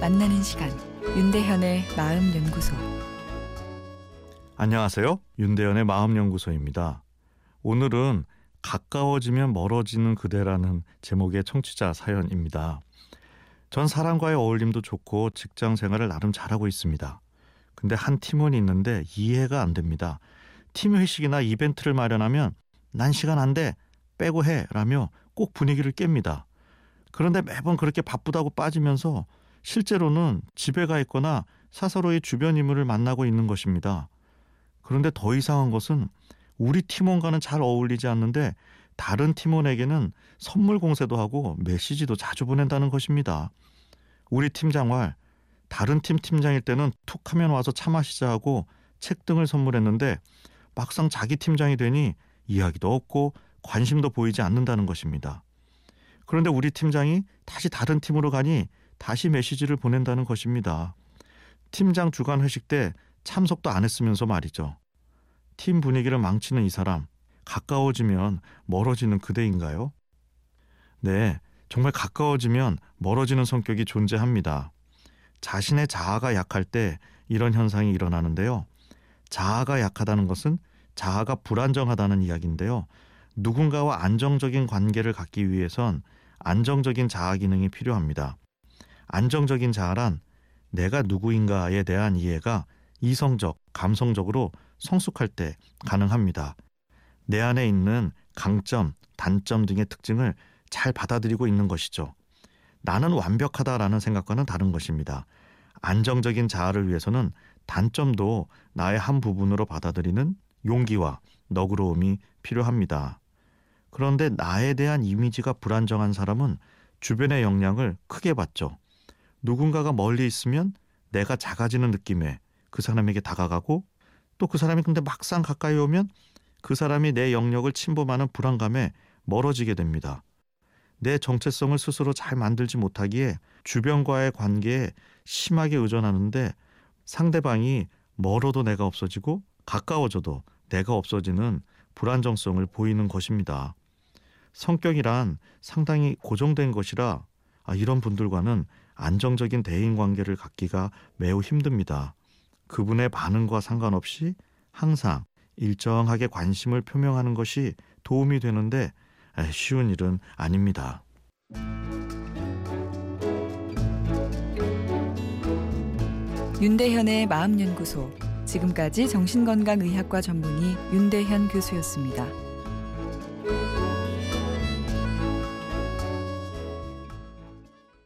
만나는 시간 윤대현의 마음 연구소 안녕하세요. 윤대현의 마음 연구소입니다. 오늘은 가까워지면 멀어지는 그대라는 제목의 청취자 사연입니다. 전 사람과의 어울림도 좋고 직장 생활을 나름 잘하고 있습니다. 근데 한 팀원이 있는데 이해가 안 됩니다. 팀 회식이나 이벤트를 마련하면 난 시간 안 돼. 빼고 해. 라며 꼭 분위기를 깹니다. 그런데 매번 그렇게 바쁘다고 빠지면서 실제로는 집에 가 있거나 사서로의 주변 인물을 만나고 있는 것입니다. 그런데 더 이상한 것은 우리 팀원과는 잘 어울리지 않는데 다른 팀원에게는 선물 공세도 하고 메시지도 자주 보낸다는 것입니다. 우리 팀장활 다른 팀 팀장일 때는 툭 하면 와서 차 마시자 하고 책 등을 선물했는데 막상 자기 팀장이 되니 이야기도 없고 관심도 보이지 않는다는 것입니다. 그런데 우리 팀장이 다시 다른 팀으로 가니 다시 메시지를 보낸다는 것입니다. 팀장 주간 회식 때 참석도 안 했으면서 말이죠. 팀 분위기를 망치는 이 사람, 가까워지면 멀어지는 그대인가요? 네, 정말 가까워지면 멀어지는 성격이 존재합니다. 자신의 자아가 약할 때 이런 현상이 일어나는데요. 자아가 약하다는 것은 자아가 불안정하다는 이야기인데요. 누군가와 안정적인 관계를 갖기 위해선 안정적인 자아 기능이 필요합니다. 안정적인 자아란 내가 누구인가에 대한 이해가 이성적, 감성적으로 성숙할 때 가능합니다. 내 안에 있는 강점, 단점 등의 특징을 잘 받아들이고 있는 것이죠. 나는 완벽하다라는 생각과는 다른 것입니다. 안정적인 자아를 위해서는 단점도 나의 한 부분으로 받아들이는 용기와 너그러움이 필요합니다. 그런데 나에 대한 이미지가 불안정한 사람은 주변의 영향을 크게 받죠. 누군가가 멀리 있으면 내가 작아지는 느낌에 그 사람에게 다가가고 또 그 사람이 근데 막상 가까이 오면 그 사람이 내 영역을 침범하는 불안감에 멀어지게 됩니다. 내 정체성을 스스로 잘 만들지 못하기에 주변과의 관계에 심하게 의존하는데 상대방이 멀어도 내가 없어지고 가까워져도 내가 없어지는 불안정성을 보이는 것입니다. 성격이란 상당히 고정된 것이라 아, 이런 분들과는 안정적인 대인 관계를 갖기가 매우 힘듭니다. 그분의 반응과 상관없이 항상 일정하게 관심을 표명하는 것이 도움이 되는데 쉬운 일은 아닙니다. 윤대현의 마음연구소 지금까지 정신건강의학과 전문의 윤대현 교수였습니다.